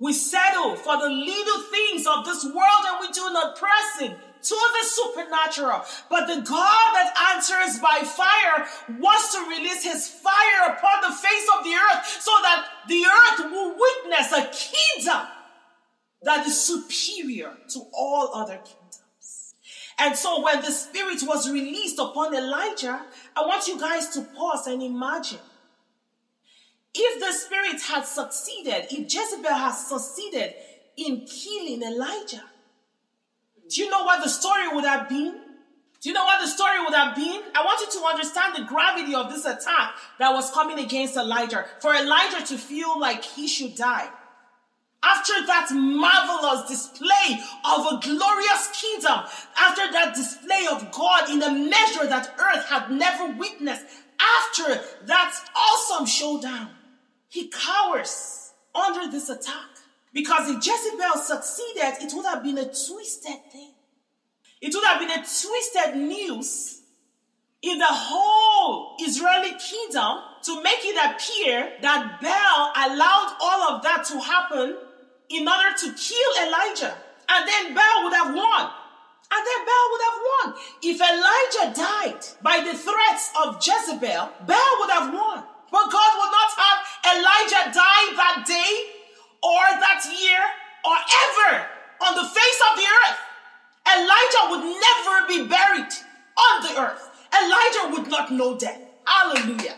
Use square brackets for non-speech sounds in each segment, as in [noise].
We settle for the little things of this world and we do not press in to the supernatural. But the God that answers by fire wants to release his fire upon the face of the earth so that the earth will witness a kingdom that is superior to all other kingdoms. And so when the spirit was released upon Elijah, I want you guys to pause and imagine. If the spirit had succeeded, if Jezebel has succeeded in killing Elijah, do you know what the story would have been? Do you know what the story would have been? I want you to understand the gravity of this attack that was coming against Elijah. For Elijah to feel like he should die. After that marvelous display of a glorious kingdom, after that display of God in a measure that earth had never witnessed, after that awesome showdown, he cowers under this attack. Because if Jezebel succeeded, it would have been a twisted thing. It would have been a twisted news in the whole Israeli kingdom to make it appear that Baal allowed all of that to happen in order to kill Elijah. And then Baal would have won. And then Baal would have won. If Elijah died by the threats of Jezebel, Baal would have won. But God would not have Elijah die that day or that year or ever on the face of the earth. Elijah would never be buried on the earth. Elijah would not know death. Hallelujah.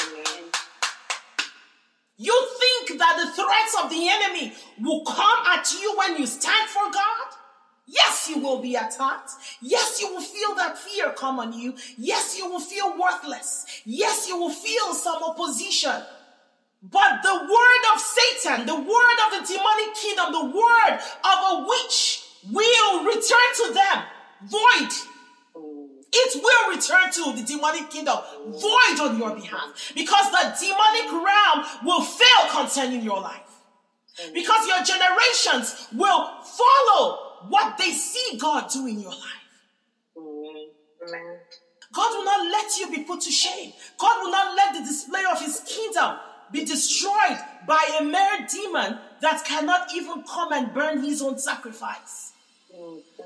Amen. You think that the threats of the enemy will come at you when you stand for God? Yes, you will be attacked. Yes, you will feel that fear come on you. Yes, you will feel worthless. Yes, you will feel some opposition. But the word of Satan, the word of the demonic kingdom, the word of a witch will return to them void. It will return to the demonic kingdom void on your behalf because the demonic realm will fail concerning your life. Because your generations will follow what they see God do in your life. God will not let you be put to shame. God will not let the display of his kingdom be destroyed by a mere demon that cannot even come and burn his own sacrifice.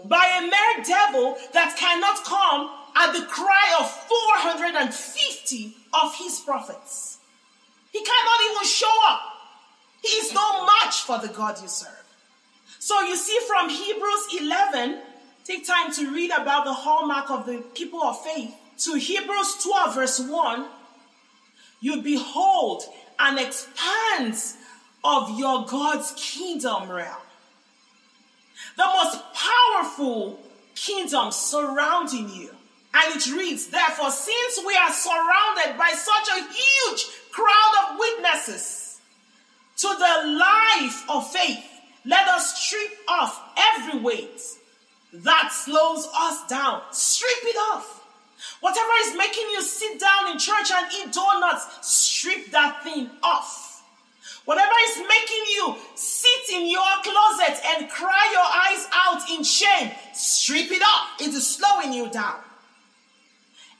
By a mere devil that cannot come at the cry of 450 of his prophets. He cannot even show up. He is no match for the God you serve. So you see from Hebrews 11, take time to read about the hallmark of the people of faith, to Hebrews 12, verse 1, you behold an expanse of your God's kingdom realm. The most powerful kingdom surrounding you. And it reads, Therefore, since we are surrounded by such a huge crowd of witnesses to the life of faith, let us strip off every weight that slows us down. Strip it off. Whatever is making you sit down in church and eat donuts, strip that thing off. Whatever is making you sit in your closet and cry your eyes out in shame, strip it off. It is slowing you down.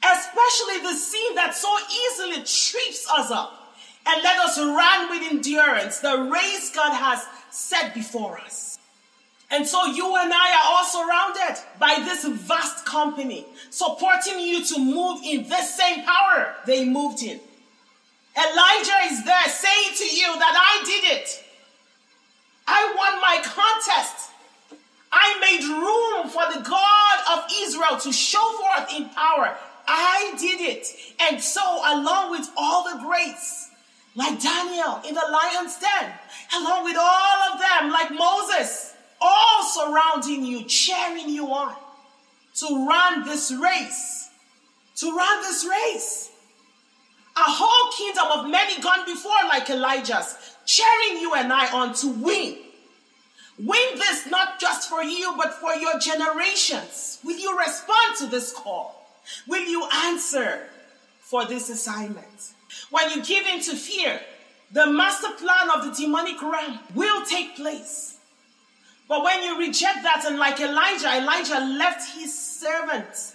Especially the sin that so easily trips us up. And let us run with endurance the race God has set before us. And so you and I are all surrounded by this vast company, supporting you to move in this same power they moved in. Elijah is there saying to you that I did it. I won my contest. I made room for the God of Israel to show forth in power. I did it. And so, along with all the greats, like Daniel in the lion's den, along with all of them, like Moses, surrounding you, cheering you on to run this race. To run this race. A whole kingdom of many gone before, like Elijah's, cheering you and I on to win. Win this not just for you, but for your generations. Will you respond to this call? Will you answer for this assignment? When you give in to fear, the master plan of the demonic realm will take place. But when you reject that, and like Elijah, Elijah left his servant.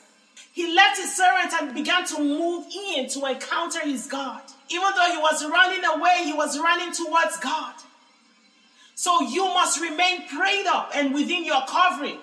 He left his servant and began to move in to encounter his God. Even though he was running away, he was running towards God. So you must remain prayed up and within your covering.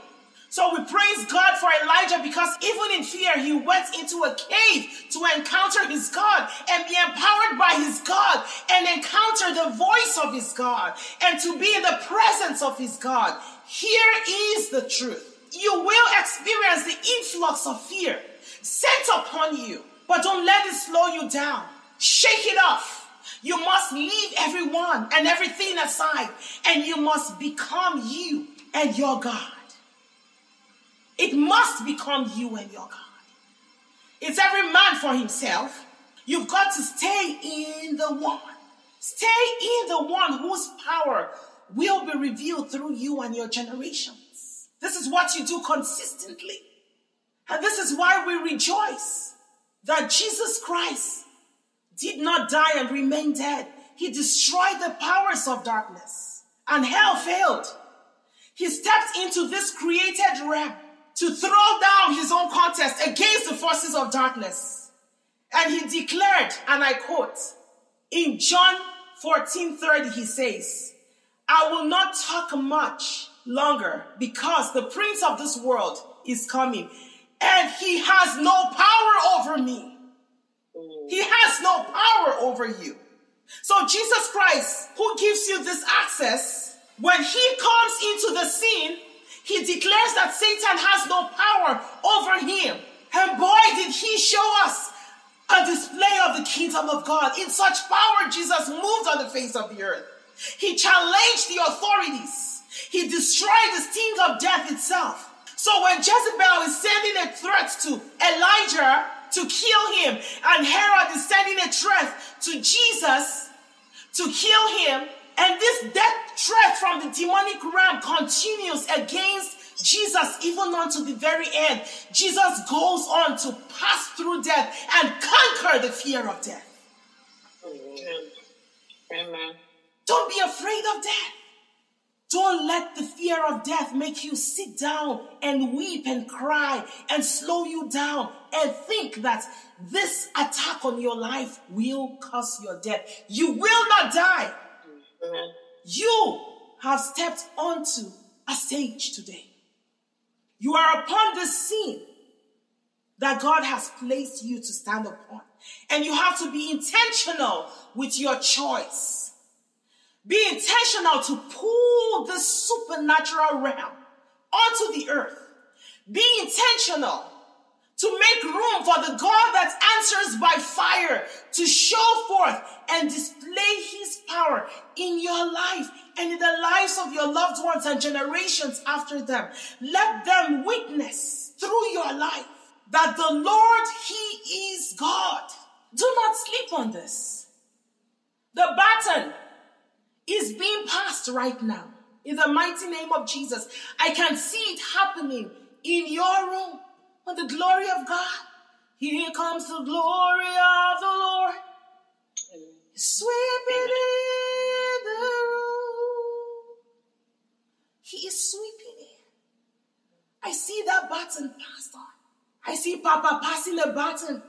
So we praise God for Elijah because even in fear, he went into a cave to encounter his God and be empowered by his God and encounter the voice of his God and to be in the presence of his God. Here is the truth. You will experience the influx of fear sent upon you, but don't let it slow you down. Shake it off. You must leave everyone and everything aside, and you must become you and your God. It must become you and your God. It's every man for himself. You've got to stay in the one. Stay in the one whose power will be revealed through you and your generations. This is what you do consistently. And this is why we rejoice that Jesus Christ did not die and remain dead. He destroyed the powers of darkness and hell failed. He stepped into this created realm to throw down his own contest against the forces of darkness. And he declared, and I quote, in John 14 30, he says, I will not talk much longer because the prince of this world is coming and he has no power over me. He has no power over you. So Jesus Christ, who gives you this access, when he comes into the scene, he declares that Satan has no power over him. And boy, did he show us a display of the kingdom of God. In such power, Jesus moved on the face of the earth. He challenged the authorities. He destroyed the sting of death itself. So when Jezebel is sending a threat to Elijah to kill him, and Herod is sending a threat to Jesus to kill him, and this death threat from the demonic realm continues against Jesus even unto the very end. Jesus goes on to pass through death and conquer the fear of death. Amen. Amen. Don't be afraid of death. Don't let the fear of death make you sit down and weep and cry and slow you down and think that this attack on your life will cause your death. You will not die. You have stepped onto a stage today. You are upon the scene that God has placed you to stand upon. And you have to be intentional with your choice. Be intentional to pull the supernatural realm onto the earth. Be intentional to make room for the God that answers by fire to show forth and display his power in your life and in the lives of your loved ones and generations after them. Let them witness through your life that the Lord, he is God. Do not sleep on this. The baton is being passed right now in the mighty name of Jesus. I can see it happening in your room with the glory of God. Here comes the glory of the Lord. Sweeping in the room. He is sweeping in. I see that button passed on. I see Papa passing a button.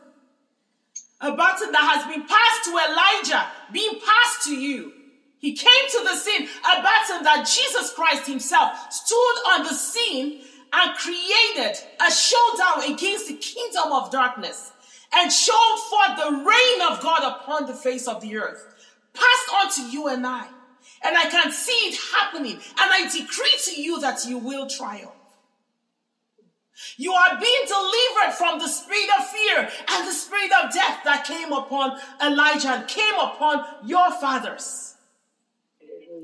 A button that has been passed to Elijah, being passed to you. He came to the scene, a button that Jesus Christ himself stood on the scene and created a showdown against the kingdom of darkness and showed forth the reign of God upon the face of the earth, passed on to you and I. And I can see it happening, and I decree to you that you will triumph. You are being delivered from the spirit of fear and the spirit of death that came upon Elijah and came upon your fathers.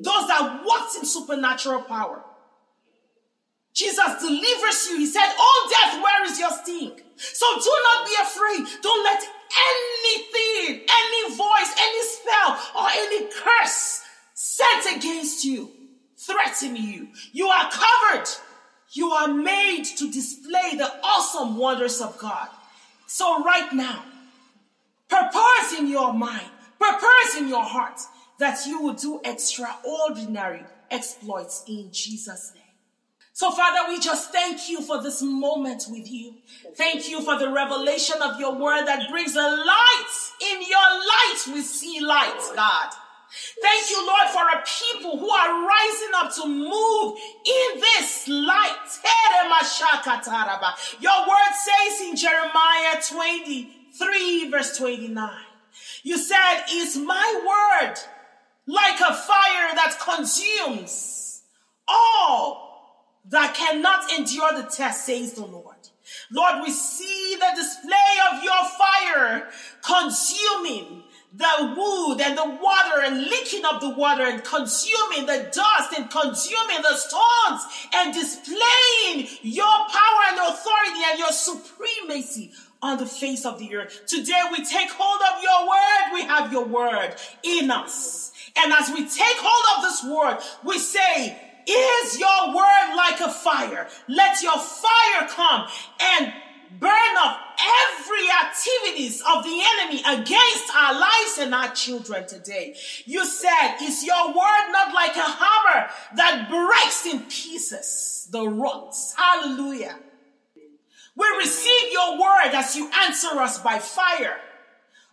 Those that walked in supernatural power. Jesus delivers you. He said, Oh, death, where is your sting? So do not be afraid. Don't let anything, any voice, any spell, or any curse set against you threaten you. You are covered. You are made to display the awesome wonders of God. So, right now, purpose in your mind, purpose in your heart that you will do extraordinary exploits in Jesus' name. So, Father, we just thank you for this moment with you. Thank you for the revelation of your word that brings a light. In your light, we see light, God. Thank you, Lord, for a people who are rising up to move in this light. Your word says in Jeremiah 23, verse 29, you said, Is my word like a fire that consumes all that cannot endure the test, says the Lord. Lord, we see the display of your fire consuming the wood and the water and licking up the water and consuming the dust and consuming the stones and displaying your power and authority and your supremacy on the face of the earth. Today we take hold of your word. We have your word in us. And as we take hold of this word, we say, is your word like a fire? Let your fire come and burn up every activities of the enemy against our lives and our children today. You said, is your word not like a hammer that breaks in pieces the rocks? Hallelujah. We receive your word as you answer us by fire.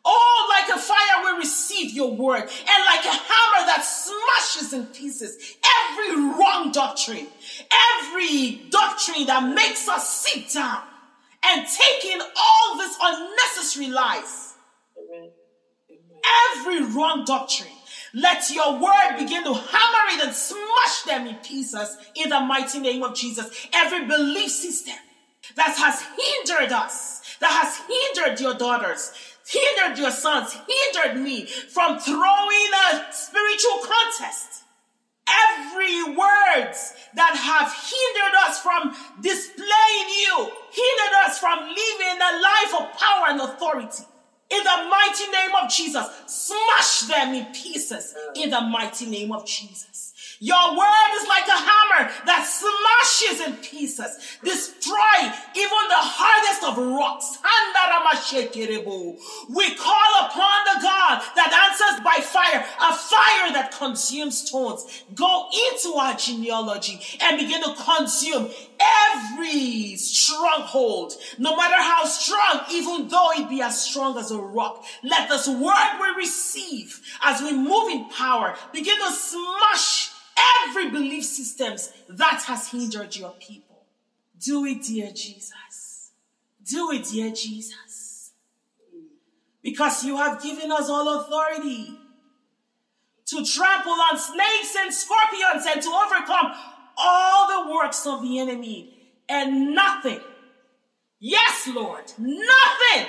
Oh, like a fire, we receive your word, and like a hammer that smashes in pieces every wrong doctrine, every doctrine that makes us sit down and take in all these unnecessary lies. Every wrong doctrine. Let your word begin to hammer it and smash them in pieces in the mighty name of Jesus. Every belief system that has hindered us, that has hindered your daughters, hindered your sons, hindered me from throwing a spiritual contest. Every words that have hindered us from displaying you, hindered us from living a life of power and authority. In the mighty name of Jesus, smash them in pieces in the mighty name of Jesus. Your word is like a hammer that smashes in pieces, destroy even the hardest of rocks. We call upon the God that answers by fire, a fire that consumes stones. Go into our genealogy and begin to consume every stronghold, no matter how strong, even though it be as strong as a rock. Let this word we receive as we move in power begin to smash every belief systems that has hindered your people. Do it, dear Jesus. Do it, dear Jesus. Because you have given us all authority to trample on snakes and scorpions and to overcome all the works of the enemy and nothing, yes, Lord, nothing,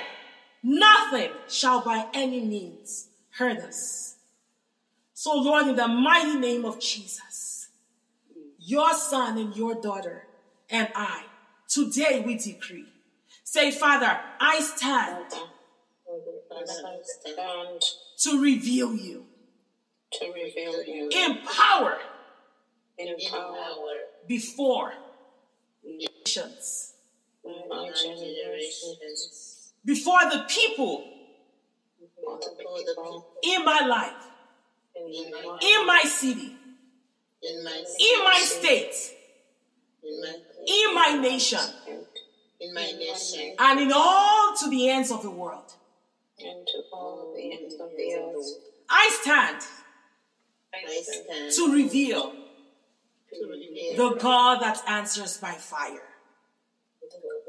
nothing shall by any means hurt us. So, Lord, in the mighty name of Jesus, your son and your daughter and I, today we decree. Say, Father, I stand, to reveal you, to reveal you. In power, in power before nations, before the people. in my life in my city, in my, in my state, in my, in my nation, in my nation, and in all to the ends of the world. And to all the ends of the earth. I stand, I stand to reveal, to reveal the God that answers by fire.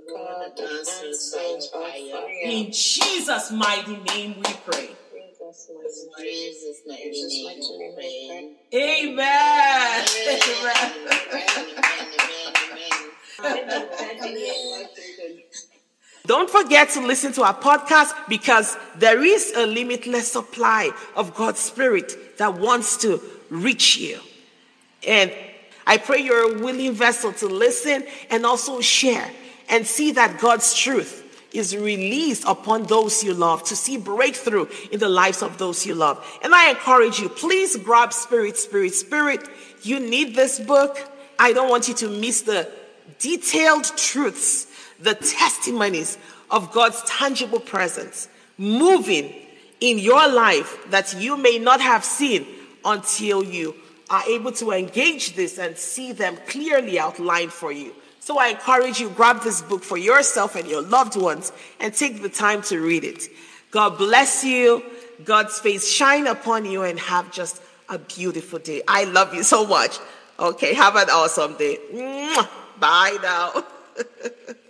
God that answers by fire. In Jesus' mighty name we pray. Amen. Don't forget to listen to our podcast because there is a limitless supply of God's Spirit that wants to reach you. And I pray you're a willing vessel to listen and also share and see that God's truth is released upon those you love to see breakthrough in the lives of those you love. And I encourage you, please grab Spirit, Spirit, Spirit. You need this book. I don't want you to miss the detailed truths, the testimonies of God's tangible presence moving in your life that you may not have seen until you are able to engage this and see them clearly outlined for you. So I encourage you, grab this book for yourself and your loved ones and take the time to read it. God bless you. God's face shine upon you and have just a beautiful day. I love you so much. Okay, have an awesome day. Bye now. [laughs]